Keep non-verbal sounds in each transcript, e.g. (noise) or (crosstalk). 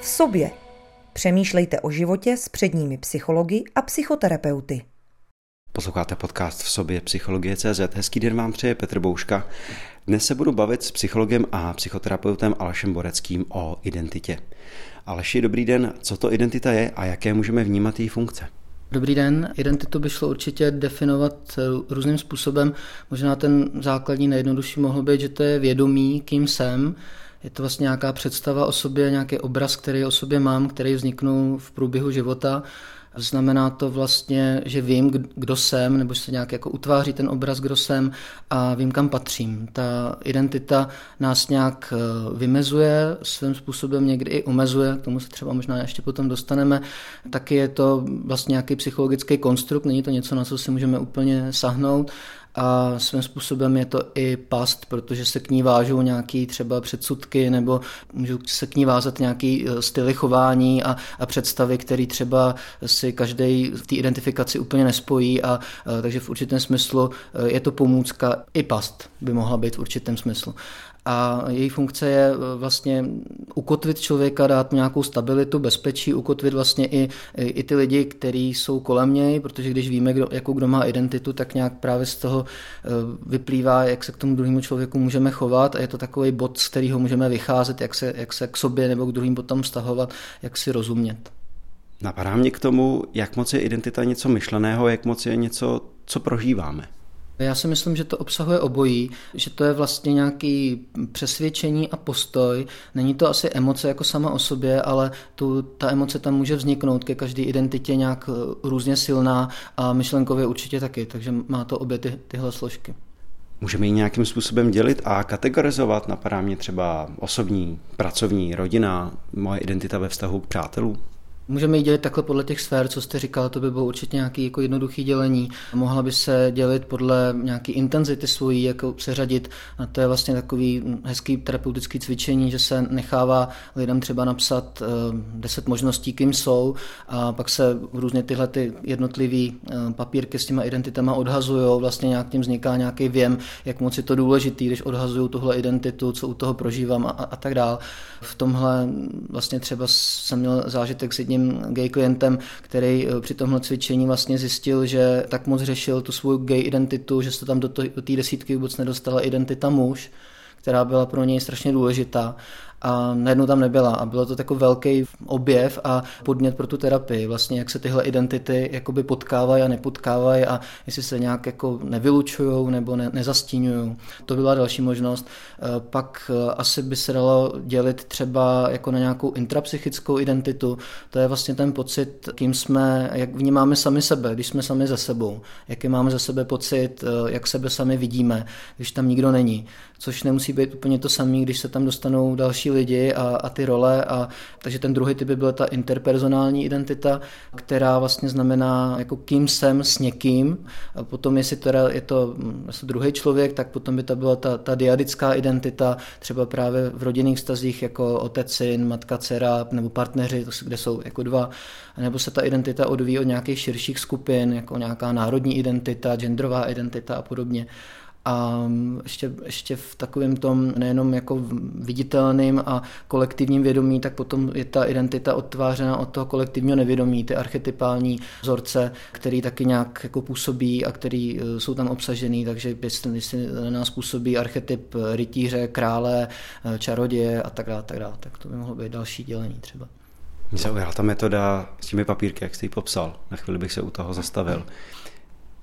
v sobě. Přemýšlejte o životě s předními psychologi a psychoterapeuty. Posloucháte podcast v sobě Psychologie CZ. Hezký den vám přeje Petr Bouška. Dnes se budu bavit s psychologem a psychoterapeutem Alešem Boreckým o identitě. Aleši, dobrý den. Co to identita je a jaké můžeme vnímat její funkce? Dobrý den. Identitu by šlo určitě definovat různým způsobem. Možná ten základní nejjednodušší mohl být, že to je vědomí, kým jsem, je to vlastně nějaká představa o sobě, nějaký obraz, který o sobě mám, který vzniknul v průběhu života. Znamená to vlastně, že vím, kdo jsem, nebo se nějak jako utváří ten obraz, kdo jsem a vím, kam patřím. Ta identita nás nějak eh, vymezuje, svým způsobem někdy i omezuje, k tomu se třeba možná ještě potom dostaneme. Taky je to vlastně nějaký psychologický konstrukt, není to něco, na co si můžeme úplně sahnout a svým způsobem je to i past, protože se k ní vážou nějaký třeba předsudky nebo můžou se k ní vázat nějaký e, styly chování a, a představy, které třeba si každý v té identifikaci úplně nespojí. A, a e, takže v určitém smyslu e, je to pomůcka i past by mohla být v určitém smyslu a její funkce je e, vlastně ukotvit člověka, dát mu nějakou stabilitu, bezpečí, ukotvit vlastně i, i ty lidi, kteří jsou kolem něj, protože když víme, kdo, jakou kdo má identitu, tak nějak právě z toho e, vyplývá, jak se k tomu druhému člověku můžeme chovat a je to takový bod, z kterého můžeme vycházet, jak se, jak se k sobě nebo k druhým potom stahovat, jak si rozumět. Napadá mě k tomu, jak moc je identita něco myšleného, jak moc je něco, co prožíváme. Já si myslím, že to obsahuje obojí, že to je vlastně nějaký přesvědčení a postoj. Není to asi emoce jako sama o sobě, ale tu, ta emoce tam může vzniknout ke každé identitě nějak eh, různě silná a myšlenkově určitě taky, takže má to obě ty, tyhle složky. Můžeme ji nějakým způsobem dělit a kategorizovat? Napadá mě třeba osobní, pracovní, rodina, moje identita ve vztahu k přátelům? Můžeme ji dělit takhle podle těch sfér, co jste říkal, to by bylo určitě nějaký jako jednoduchý dělení. Mohla by se dělit podle nějaké intenzity svojí, jako seřadit. A to je vlastně takový hezký terapeutický cvičení, že se nechává lidem třeba napsat uh, deset možností, kým jsou a pak se různě tyhle ty jednotlivý uh, papírky s těma identitama odhazují. Vlastně nějak tím vzniká nějaký věm, jak moc je to důležitý, když odhazuju tuhle identitu, co u toho prožívám a, a, a tak dál. V tomhle vlastně třeba jsem měl zážitek s jedním jedním gay klientem, který eh, při tomhle cvičení vlastně zjistil, že tak moc řešil tu svou gay identitu, že se tam do té desítky vůbec nedostala identita muž, která byla pro něj strašně důležitá a najednou tam nebyla a bylo to takový velký objev a podnět pro tu terapii, vlastně jak se tyhle identity jakoby potkávají a nepotkávají a jestli se nějak jako nevylučují nebo ne, nezastínují. To byla další možnost. E, pak e, asi by se dalo dělit třeba jako na nějakou intrapsychickou identitu. To je vlastně ten pocit, kým jsme, jak vnímáme sami sebe, když jsme sami za sebou. Jaký máme za sebe pocit, e, jak sebe sami vidíme, když tam nikdo není. Což nemusí být úplně to samé, když se tam dostanou další lidi a, a ty role. A, takže ten druhý typ by byla ta interpersonální identita, která vlastně znamená, jako kým jsem s někým. A potom, jestli teda je to jestli druhý člověk, tak potom by to byla ta, ta diadická identita, třeba právě v rodinných vztazích jako otec, syn, matka, dcera nebo partneři, kde jsou jako dva. Nebo se ta identita odvíjí od nějakých širších skupin, jako nějaká národní identita, genderová identita a podobně a ještě, ještě v takovém tom nejenom jako viditelným a kolektivním vědomí, tak potom je ta identita odtvářena od toho kolektivního nevědomí, ty archetypální vzorce, který taky nějak jako působí a který e, jsou tam obsažený, takže jestli, jestli na nás působí archetyp rytíře, krále, e, čaroděje a tak dále, tak dále, tak to by mohlo být další dělení třeba. Mně se ta metoda s těmi papírky, jak jsi ji popsal. Na chvíli bych se u toho zastavil.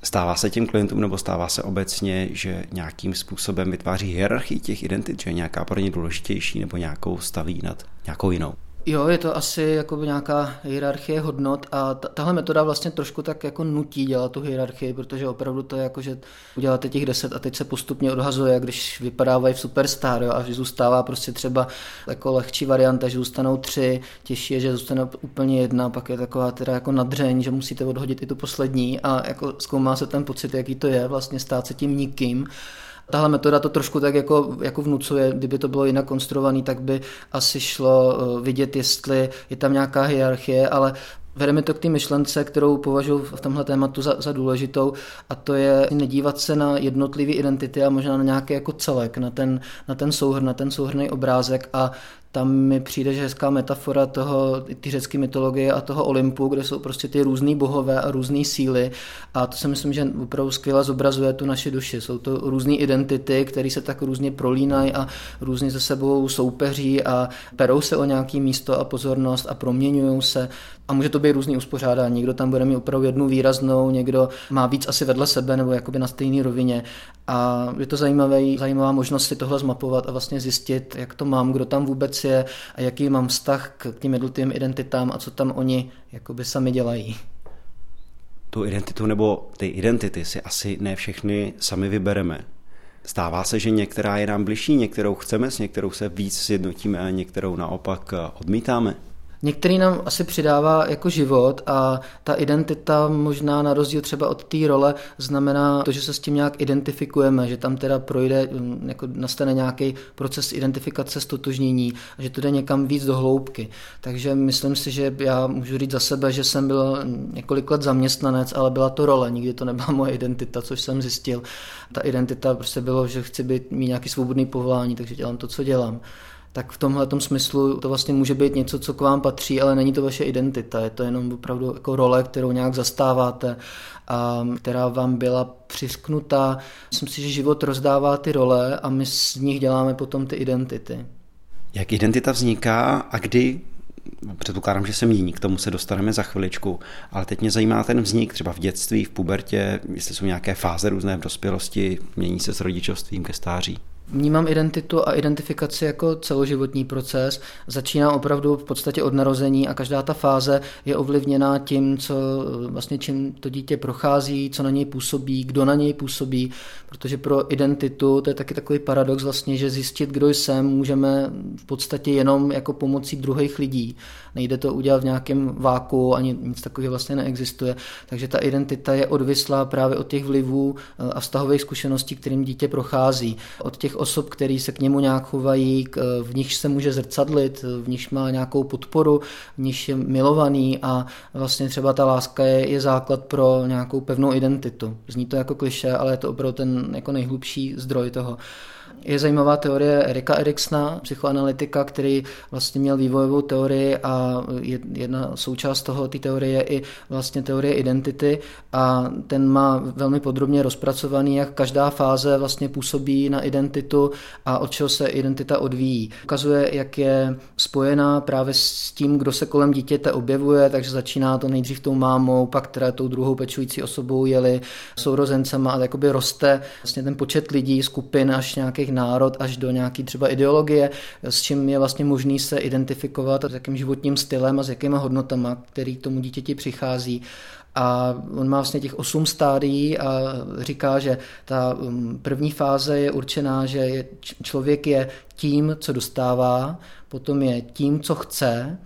Stává se těm klientům nebo stává se obecně, že nějakým způsobem vytváří hierarchii těch identit, že je nějaká pro ně důležitější nebo nějakou staví nad nějakou jinou? Jo, je to asi jako nějaká hierarchie hodnot a tahle metoda vlastně trošku tak jako nutí dělat tu hierarchii, protože opravdu to je jako, že uděláte těch deset a teď se postupně odhazuje, když vypadávají v superstar jo, a že zůstává prostě třeba jako lehčí varianta, že zůstanou tři, těžší je, že zůstane úplně jedna, pak je taková teda jako nadřeň, že musíte odhodit i tu poslední a jako zkoumá se ten pocit, jaký to je vlastně stát se tím nikým Tahle metoda to trošku tak jako, jako vnucuje, kdyby to bylo jinak konstruovaný, tak by asi šlo eh, vidět, jestli je tam nějaká hierarchie, ale Vede mi to k té myšlence, kterou považuji v tomhle tématu za, za důležitou a to je nedívat se na jednotlivé identity a možná na nějaký jako celek, na ten, na ten souhrn, na ten souhrný obrázek a tam mi přijde, že hezká metafora toho, ty řecké mytologie a toho Olympu, kde jsou prostě ty různé bohové a různé síly a to si myslím, že opravdu skvěle zobrazuje tu naši duši. Jsou to různé identity, které se tak různě prolínají a různě se sebou soupeří a perou se o nějaké místo a pozornost a proměňují se a může to být různý uspořádání. Někdo tam bude mít opravdu jednu výraznou, někdo má víc asi vedle sebe nebo jakoby na stejné rovině. A je to zajímavý, zajímavá možnost si tohle zmapovat a vlastně zjistit, jak to mám, kdo tam vůbec je a jaký mám vztah k těm jednotlivým identitám a co tam oni jakoby sami dělají. Tu identitu nebo ty identity si asi ne všechny sami vybereme. Stává se, že některá je nám bližší, některou chceme, s některou se víc sjednotíme a některou naopak odmítáme? Některý nám asi přidává jako život a ta identita možná na rozdíl třeba od té role znamená to, že se s tím nějak identifikujeme, že tam teda projde, mm, jako nastane nějaký proces identifikace, stotožnění, že to jde někam víc do hloubky. Takže myslím si, že já můžu říct za sebe, že jsem byl několik let zaměstnanec, ale byla to role, nikdy to nebyla moje identita, což jsem zjistil. Ta identita prostě bylo, že chci být, mít nějaký svobodný povolání, takže dělám to, co dělám tak v tomhle smyslu to vlastně může být něco, co k vám patří, ale není to vaše identita. Je to jenom opravdu jako role, kterou nějak zastáváte a která vám byla přisknutá. Myslím si, že život rozdává ty role a my z nich děláme potom ty identity. Jak identita vzniká a kdy předpokládám, že se mění, k tomu se dostaneme za chviličku, ale teď mě zajímá ten vznik třeba v dětství, v pubertě, jestli jsou nějaké fáze různé v dospělosti, mění se s rodičovstvím ke stáří. Vnímám identitu a identifikaci jako celoživotní proces. Začíná opravdu v podstatě od narození a každá ta fáze je ovlivněná tím, co vlastně čím to dítě prochází, co na něj působí, kdo na něj působí, protože pro identitu to je taky takový paradox vlastně, že zjistit, kdo jsem, můžeme v podstatě jenom jako pomocí druhých lidí. Nejde to udělat v nějakém váku, ani nic takového vlastně neexistuje. Takže ta identita je odvislá právě od těch vlivů a vztahových zkušeností, kterým dítě prochází. Od těch osob, který se k němu nějak chovají, v nich se může zrcadlit, v nich má nějakou podporu, v nich je milovaný a vlastně třeba ta láska je, je základ pro nějakou pevnou identitu. Zní to jako kliše, ale je to opravdu ten jako nejhlubší zdroj toho. Je zajímavá teorie Erika Eriksna, psychoanalytika, který vlastně měl vývojovou teorii a jedna součást toho té teorie je i vlastně teorie identity a ten má velmi podrobně rozpracovaný, jak každá fáze vlastně působí na identitu a od čeho se identita odvíjí. Ukazuje, jak je spojená právě s tím, kdo se kolem dítěte objevuje, takže začíná to nejdřív tou mámou, pak teda tou druhou pečující osobou jeli sourozencema a jakoby roste vlastně ten počet lidí, skupin až nějakých národ až do nějaký třeba ideologie, s čím je vlastně možný se identifikovat, s jakým životním stylem a s jakýma hodnotama, který tomu dítěti přichází. A on má vlastně těch osm stádií a říká, že ta um, první fáze je určená, že je, člověk je tím, co dostává, potom je tím, co chce,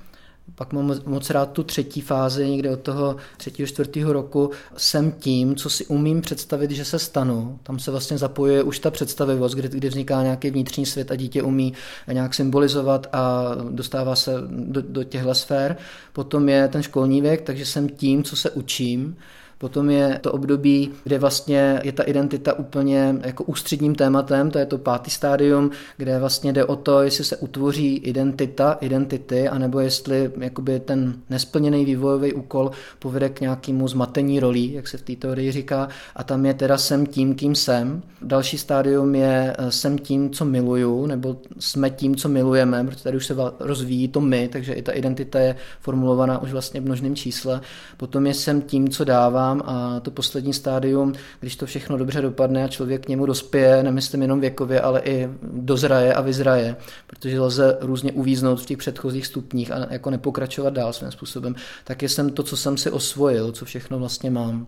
pak mám moc rád tu třetí fázi, někde od toho třetího, čtvrtého roku. Jsem tím, co si umím představit, že se stanu. Tam se vlastně zapojuje už ta představivost, kdy, kdy vzniká nějaký vnitřní svět a dítě umí nějak symbolizovat a dostává se do, do těchto sfér. Potom je ten školní věk, takže jsem tím, co se učím. Potom je to období, kde vlastně je ta identita úplně jako ústředním tématem, to je to pátý stádium, kde vlastně jde o to, jestli se utvoří identita, identity, anebo jestli jakoby ten nesplněný vývojový úkol povede k nějakému zmatení rolí, jak se v té teorii říká, a tam je teda jsem tím, kým jsem. Další stádium je eh, jsem tím, co miluju, nebo jsme tím, co milujeme, protože tady už se rozvíjí to my, takže i ta identita je formulovaná už vlastně v množném čísle. Potom je jsem tím, co dávám, dělám a to poslední stádium, když to všechno dobře dopadne a člověk k němu dospěje, nemyslím jenom věkově, ale i dozraje a vyzraje, protože lze různě uvíznout v těch předchozích stupních a jako nepokračovat dál svým způsobem, tak je jsem to, co jsem si osvojil, co všechno vlastně mám.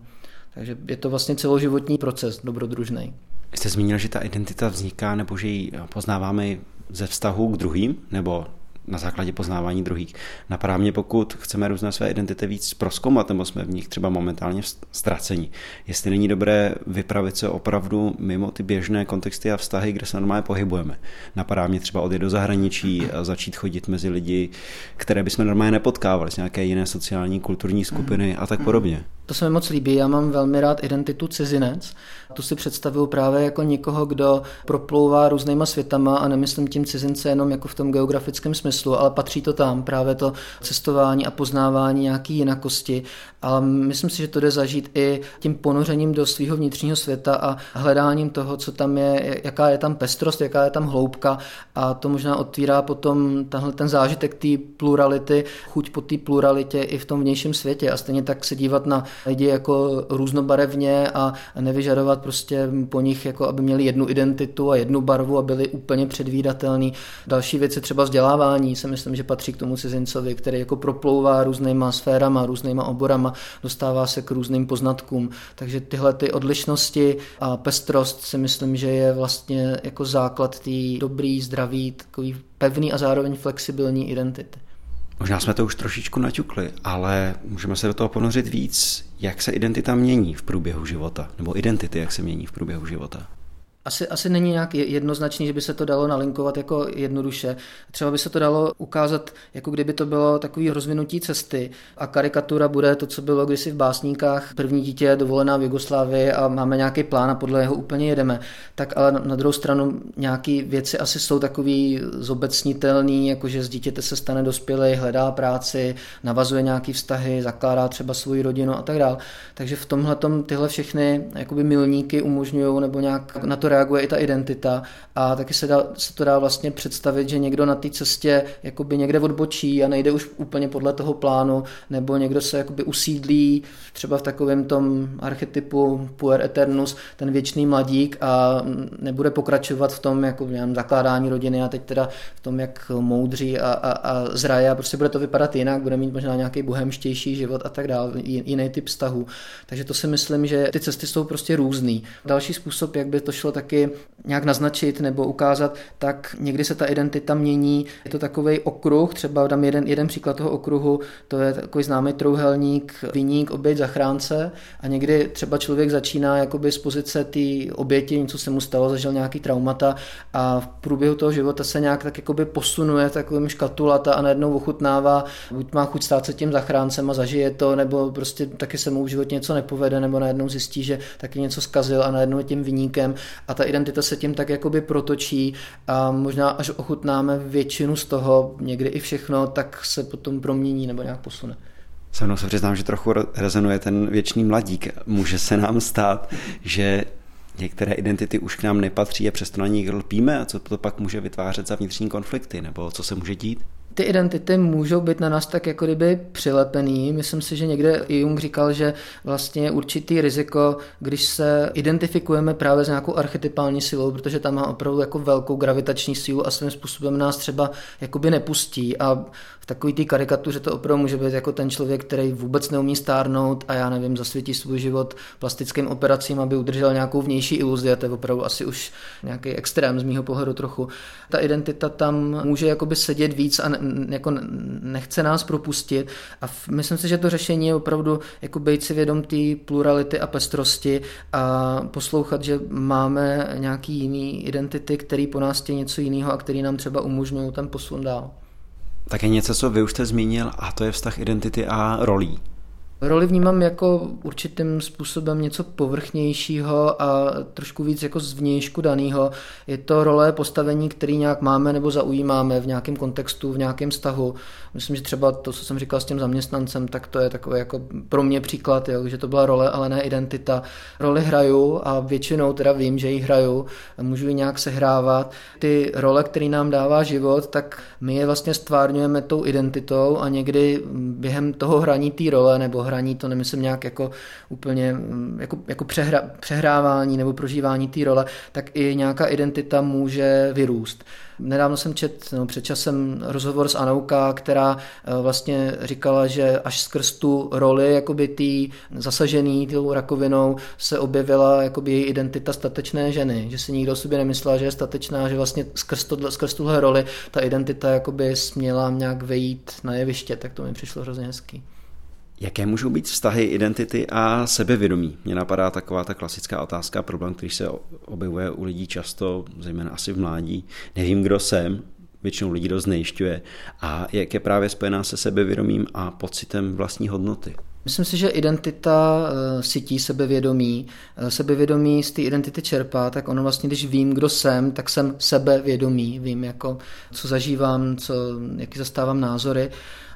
Takže je to vlastně celoživotní proces dobrodružný. Jste zmínil, že ta identita vzniká nebo že ji poznáváme ze vztahu k druhým, nebo na základě poznávání druhých. Napadá mě, pokud chceme různé své identity víc proskoumat, nebo jsme v nich třeba momentálně ztraceni. Jestli není dobré vypravit se opravdu mimo ty běžné kontexty a vztahy, kde se normálně pohybujeme. Napadá mě třeba odjet do zahraničí, a začít chodit mezi lidi, které bychom normálně nepotkávali, z nějaké jiné sociální, kulturní skupiny a tak podobně. To se mi moc líbí, já mám velmi rád identitu cizinec. Tu si představuju právě jako někoho, kdo proplouvá různýma světama a nemyslím tím cizince jenom jako v tom geografickém smyslu, ale patří to tam, právě to cestování a poznávání nějaký jinakosti. Ale myslím si, že to jde zažít i tím ponořením do svého vnitřního světa a hledáním toho, co tam je, jaká je tam pestrost, jaká je tam hloubka a to možná otvírá potom tenhle ten zážitek té plurality, chuť po té pluralitě i v tom vnějším světě a stejně tak se dívat na lidi jako různobarevně a nevyžadovat prostě po nich, jako aby měli jednu identitu a jednu barvu a byli úplně předvídatelný. Další věci třeba vzdělávání si myslím, že patří k tomu cizincovi, který jako proplouvá různýma sférama, různýma oborama, dostává se k různým poznatkům. Takže tyhle ty odlišnosti a pestrost si myslím, že je vlastně jako základ té dobrý, zdravý, takový pevný a zároveň flexibilní identity. Možná jsme to už trošičku naťukli, ale můžeme se do toho ponořit víc, jak se identita mění v průběhu života, nebo identity, jak se mění v průběhu života. Asi, asi není nějak jednoznačný, že by se to dalo nalinkovat jako jednoduše. Třeba by se to dalo ukázat, jako kdyby to bylo takový rozvinutí cesty a karikatura bude to, co bylo kdysi v básníkách. První dítě je dovolená v Jugoslávii a máme nějaký plán a podle jeho úplně jedeme. Tak ale na druhou stranu nějaké věci asi jsou takový zobecnitelný, jako že z dítěte se stane dospělý, hledá práci, navazuje nějaký vztahy, zakládá třeba svou rodinu a tak dále. Takže v tomhle tyhle všechny jakoby milníky umožňují nebo nějak na to reaguje i ta identita a taky se, dá, se to dá vlastně představit, že někdo na té cestě jakoby někde odbočí a nejde už úplně podle toho plánu, nebo někdo se jakoby usídlí třeba v takovém tom archetypu puer eternus, ten věčný mladík a nebude pokračovat v tom jako nevím, zakládání rodiny a teď teda v tom, jak moudří a, a, a zraje a prostě bude to vypadat jinak, bude mít možná nějaký bohemštější život a tak dále, jiný typ vztahu. Takže to si myslím, že ty cesty jsou prostě různý. Další způsob, jak by to šlo taky nějak naznačit nebo ukázat, tak někdy se ta identita mění. Je to takový okruh, třeba dám jeden, jeden příklad toho okruhu, to je takový známý trouhelník, viník, oběť, zachránce a někdy třeba člověk začíná jakoby z pozice té oběti, něco se mu stalo, zažil nějaký traumata a v průběhu toho života se nějak tak jakoby posunuje takovým škatulata a najednou ochutnává, buď má chuť stát se tím zachráncem a zažije to, nebo prostě taky se mu v životě něco nepovede, nebo najednou zjistí, že taky něco zkazil a najednou je tím viníkem a ta identita se tím tak jakoby protočí a možná až ochutnáme většinu z toho, někdy i všechno, tak se potom promění nebo nějak posune. Se mnou se přiznám, že trochu rezonuje ten věčný mladík. Může se nám stát, že některé identity už k nám nepatří a přesto na nich lpíme a co to pak může vytvářet za vnitřní konflikty nebo co se může dít? Ty identity můžou být na nás tak jako kdyby přilepený. Myslím si, že někde Jung říkal, že vlastně určitý riziko, když se identifikujeme právě s nějakou archetypální silou, protože tam má opravdu jako velkou gravitační sílu a svým způsobem nás třeba jakoby nepustí a v takové té karikatuře to opravdu může být jako ten člověk, který vůbec neumí stárnout a já nevím, zasvětí svůj život plastickým operacím, aby udržel nějakou vnější iluzi a to je opravdu asi už nějaký extrém z mýho pohledu trochu. Ta identita tam může jakoby sedět víc a ne, jako nechce nás propustit a myslím si, že to řešení je opravdu jako být si vědom té plurality a pestrosti a poslouchat, že máme nějaký jiný identity, který po nás je něco jiného a který nám třeba umožňují ten posun dál. Také něco, co vy už jste zmínil, a to je vztah identity a rolí. Roli vnímám jako určitým způsobem něco povrchnějšího a trošku víc jako zvnějšku daného. Je to role postavení, který nějak máme nebo zaujímáme v nějakém kontextu, v nějakém vztahu. Myslím, že třeba to, co jsem říkal s tím zaměstnancem, tak to je takový jako pro mě příklad, jo, že to byla role, ale ne identita. Roli hraju a většinou teda vím, že ji hraju, můžu ji nějak sehrávat. Ty role, které nám dává život, tak my je vlastně stvárňujeme tou identitou a někdy během toho hraní té role nebo hraní to nemyslím nějak jako úplně mm, jako, jako přehra, přehrávání nebo prožívání té role, tak i nějaká identita může vyrůst. Nedávno jsem čet no, před časem rozhovor s Anouka, která eh, vlastně říkala, že až skrz tu roli jakoby tý zasažený tou rakovinou se objevila jakoby její identita statečné ženy, že si nikdo o sobě nemyslel, že je statečná, že vlastně skrz, to, skrz tuhle roli ta identita jakoby směla nějak vejít na jeviště, tak to mi přišlo hrozně hezký. Jaké můžou být vztahy identity a sebevědomí? Mně napadá taková ta klasická otázka, problém, který se objevuje u lidí často, zejména asi v mládí. Nevím, kdo jsem, většinou lidí dost znejišťuje. A jak je právě spojená se sebevědomím a pocitem vlastní hodnoty? Myslím si, že identita sítí sebevědomí, sebevědomí z té identity čerpá, tak ono vlastně, když vím, kdo jsem, tak jsem sebevědomý, vím, jako, co zažívám, co, jaký zastávám názory.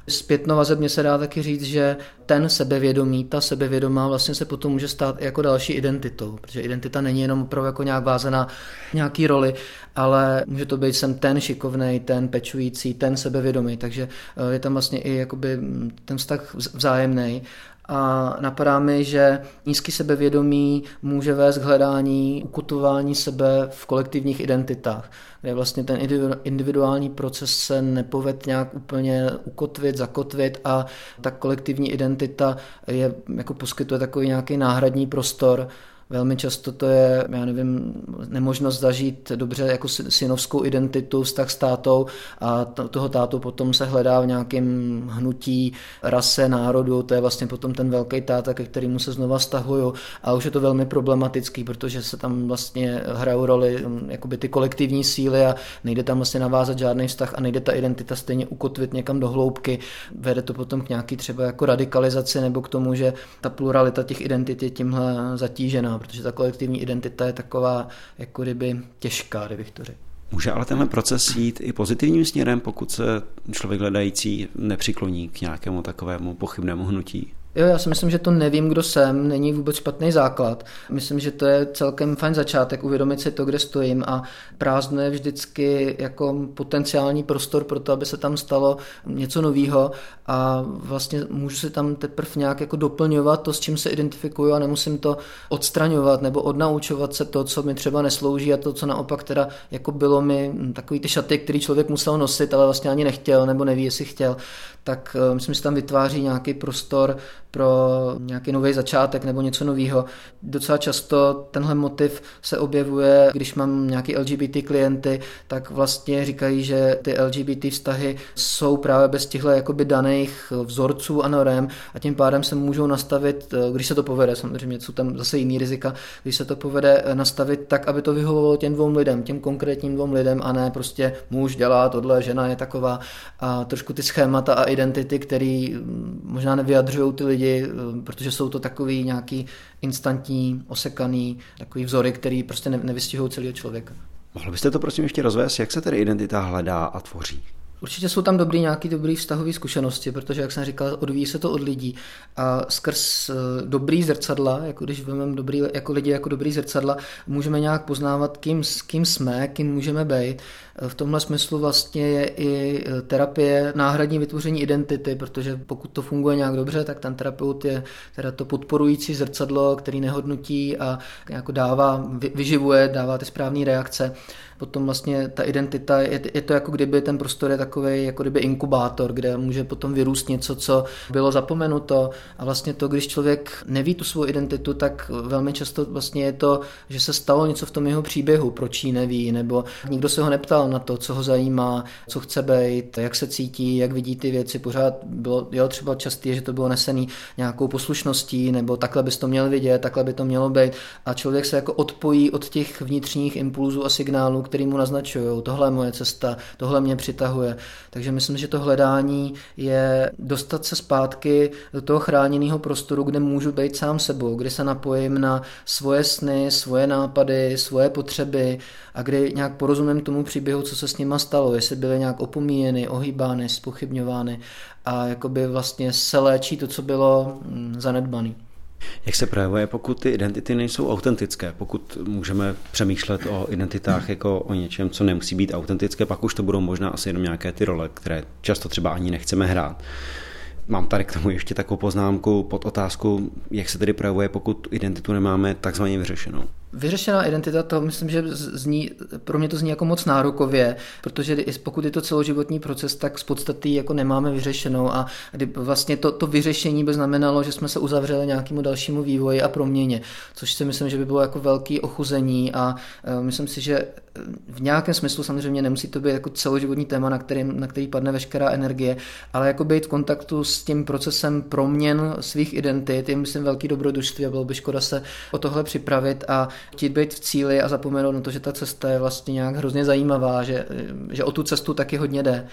Zpětno vazebně se dá taky říct, že ten sebevědomí, ta sebevědomá vlastně se potom může stát i jako další identitou, protože identita není jenom opravdu jako nějak vázaná nějaký roli, ale může to být jsem ten šikovný, ten pečující, ten sebevědomý, takže eh, je tam vlastně i jakoby ten vztah vzájemný a napadá mi, že nízký sebevědomí může vést k hledání ukutování sebe v kolektivních identitách, kde vlastně ten individuální proces se nepoved nějak úplně ukotvit, zakotvit a ta kolektivní identita je, jako poskytuje takový nějaký náhradní prostor, Velmi často to je, já nevím, nemožnost zažít dobře jako synovskou identitu, vztah s tátou a toho tátu potom se hledá v nějakém hnutí rase, národu, to je vlastně potom ten velký táta, ke kterému se znova stahuju a už je to velmi problematický, protože se tam vlastně hrajou roli mm, jakoby ty kolektivní síly a nejde tam vlastně navázat žádný vztah a nejde ta identita stejně ukotvit někam do hloubky. Vede to potom k nějaký třeba jako radikalizaci nebo k tomu, že ta pluralita těch identit je tímhle zatížená protože ta kolektivní identita je taková jako kdyby těžká, kdybych to řekl. Může ale tenhle proces jít i pozitivním směrem, pokud se člověk hledající nepřikloní k nějakému takovému pochybnému hnutí? Jo, já si myslím, že to nevím, kdo jsem, není vůbec špatný základ. Myslím, že to je celkem fajn začátek, uvědomit si to, kde stojím a prázdno je vždycky jako potenciální prostor pro to, aby se tam stalo něco nového a vlastně můžu si tam teprve nějak jako doplňovat to, s čím se identifikuju a nemusím to odstraňovat nebo odnaučovat se to, co mi třeba neslouží a to, co naopak teda jako bylo mi takový ty šaty, který člověk musel nosit, ale vlastně ani nechtěl nebo neví, jestli chtěl, tak eh, myslím, že tam vytváří nějaký prostor pro nějaký nový začátek nebo něco nového. Docela často tenhle motiv se objevuje, když mám nějaký LGBT klienty, tak vlastně říkají, že ty LGBT vztahy jsou právě bez těchto jakoby daných vzorců a norem a tím pádem se můžou nastavit, když se to povede, samozřejmě jsou tam zase jiný rizika, když se to povede nastavit tak, aby to vyhovovalo těm dvou lidem, těm konkrétním dvou lidem a ne prostě muž dělá tohle, žena je taková a trošku ty schémata a identity, které možná nevyjadřují ty lidi lidi, eh, protože jsou to takový nějaký instantní, osekaný, takový vzory, který prostě nevystihují celého člověka. Mohl byste to prosím ještě rozvést, jak se tedy identita hledá a tvoří? Určitě jsou tam dobrý nějaký dobrý vztahový zkušenosti, protože, jak jsem říkal, odvíjí se to od lidí a skrz eh, dobrý zrcadla, jako když vezmeme dobrý, jako lidi jako dobrý zrcadla, můžeme nějak poznávat, kým, kým jsme, kým můžeme být. V tomhle smyslu vlastně je i eh, terapie náhradní vytvoření identity, protože pokud to funguje nějak dobře, tak ten terapeut je teda to podporující zrcadlo, který nehodnotí a jako dává, vyživuje, dává ty správné reakce potom vlastně ta identita, je, je to jako kdyby ten prostor je takový jako kdyby inkubátor, kde může potom vyrůst něco, co bylo zapomenuto. A vlastně to, když člověk neví tu svou identitu, tak velmi často vlastně je to, že se stalo něco v tom jeho příběhu, proč ji neví, nebo nikdo se ho neptal na to, co ho zajímá, co chce být, jak se cítí, jak vidí ty věci, pořád bylo, jo, třeba častý, že to bylo nesený nějakou poslušností, nebo takhle bys to měl vidět, takhle by to mělo být. A člověk se jako odpojí od těch vnitřních impulzů a signálů, který mu naznačují, tohle je moje cesta, tohle mě přitahuje. Takže myslím, že to hledání je dostat se zpátky do toho chráněného prostoru, kde můžu být sám sebou, kdy se napojím na svoje sny, svoje nápady, svoje potřeby a kdy nějak porozumím tomu příběhu, co se s nima stalo, jestli byly nějak opomíjeny, ohýbány, spochybňovány a jakoby vlastně se léčí to, co bylo mm, zanedbané. Jak se projevuje, pokud ty identity nejsou autentické, pokud můžeme přemýšlet o identitách jako o něčem, co nemusí být autentické, pak už to budou možná asi jenom nějaké ty role, které často třeba ani nechceme hrát. Mám tady k tomu ještě takovou poznámku pod otázku, jak se tedy projevuje, pokud identitu nemáme takzvaně vyřešenou. Vyřešená identita, to myslím, že zní, pro mě to zní jako moc nárokově, protože pokud je to celoživotní proces, tak z podstaty jako nemáme vyřešenou a vlastně to, to vyřešení by znamenalo, že jsme se uzavřeli nějakému dalšímu vývoji a proměně, což si myslím, že by bylo jako velký ochuzení a e, myslím si, že v nějakém smyslu samozřejmě nemusí to být jako celoživotní téma, na, kterým, na který padne veškerá energie, ale jako být v kontaktu s tím procesem proměn svých identit je myslím velký dobrodružství a bylo by škoda se o tohle připravit a chtít být v cíli a zapomenout na to, že ta cesta je vlastně nějak hrozně zajímavá, že, že o tu cestu taky hodně jde.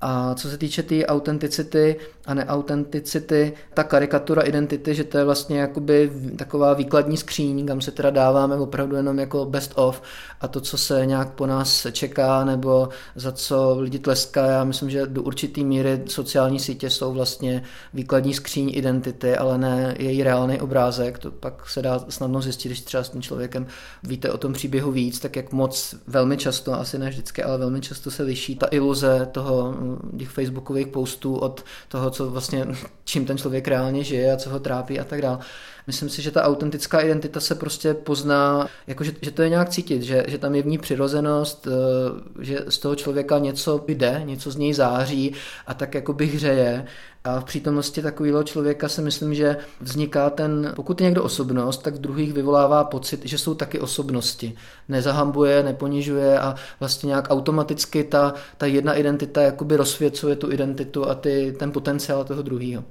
A co se týče té tý autenticity a neautenticity, ta karikatura identity, že to je vlastně jakoby taková výkladní skříň, kam se teda dáváme opravdu jenom jako best of a to, co se nějak po nás čeká nebo za co lidi tleská, já myslím, že do určitý míry sociální sítě jsou vlastně výkladní skříň identity, ale ne její reálný obrázek. To pak se dá snadno zjistit, když třeba s tím člověkem víte o tom příběhu víc, tak jak moc velmi často, asi ne vždycky, ale velmi často se liší ta iluze toho těch facebookových postů od toho, co vlastně, (laughs) čím ten člověk reálně žije a co ho trápí a tak dále. Myslím si, že ta autentická identita se prostě pozná, jako že, že to je nějak cítit, že, že tam je v ní přirozenost, eh, že z toho člověka něco jde, něco z něj září a tak jako by hřeje. A v přítomnosti takového člověka si myslím, že vzniká ten, pokud je někdo osobnost, tak v druhých vyvolává pocit, že jsou taky osobnosti. Nezahambuje, neponižuje a vlastně nějak automaticky ta, ta jedna identita jakoby rozsvěcuje tu identitu a ty, ten potenciál toho druhého.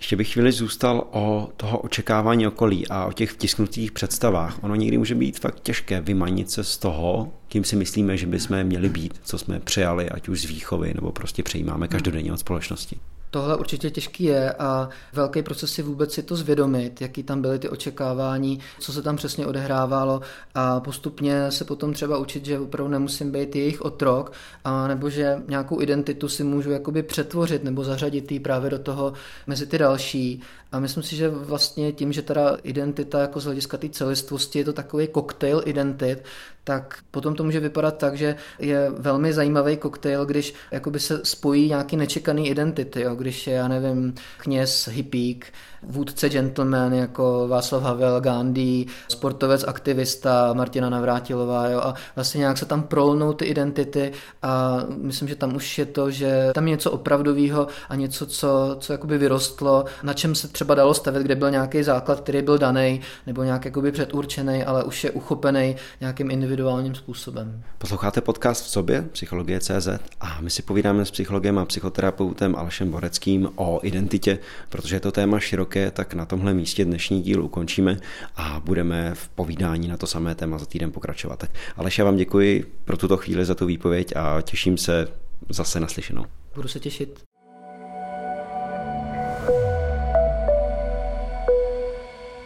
Ještě bych chvíli zůstal o toho očekávání okolí a o těch vtisknutých představách. Ono někdy může být fakt těžké vymanit se z toho, kým si myslíme, že bychom měli být, co jsme přijali, ať už z výchovy, nebo prostě přejímáme každodenně od společnosti. Tohle určitě těžký je a velký proces si vůbec si to zvědomit, jaký tam byly ty očekávání, co se tam přesně odehrávalo a postupně se potom třeba učit, že opravdu nemusím být jejich otrok, a nebo že nějakou identitu si můžu jakoby přetvořit nebo zařadit jí právě do toho mezi ty další. A myslím si, že vlastně tím, že teda identita jako z hlediska té celistvosti je to takový koktejl identit, tak potom to může vypadat tak, že je velmi zajímavý koktejl, když jakoby se spojí nějaký nečekaný identity, jo? když je, já nevím, kněz, hippík, vůdce gentleman jako Václav Havel, Gandhi, sportovec, aktivista Martina Navrátilová jo? a vlastně nějak se tam prolnou ty identity a myslím, že tam už je to, že tam je něco opravdového a něco, co, co jakoby vyrostlo, na čem se třeba dalo stavět, kde byl nějaký základ, který byl daný nebo nějak jakoby předurčený, ale už je uchopený nějakým individuálním způsobem. Posloucháte podcast v sobě, Psychologie CZ a my si povídáme s psychologem a psychoterapeutem Alešem Boreckým o identitě, protože je to téma široké, tak na tomhle místě dnešní díl ukončíme a budeme v povídání na to samé téma za týden pokračovat. Tak Aleš, já vám děkuji pro tuto chvíli za tu výpověď a těším se zase naslyšenou. Budu se těšit.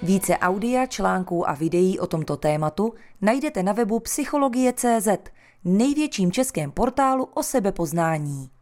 Více audia, článků a videí o tomto tématu najdete na webu Psychologie.cz, největším českém portálu o sebepoznání.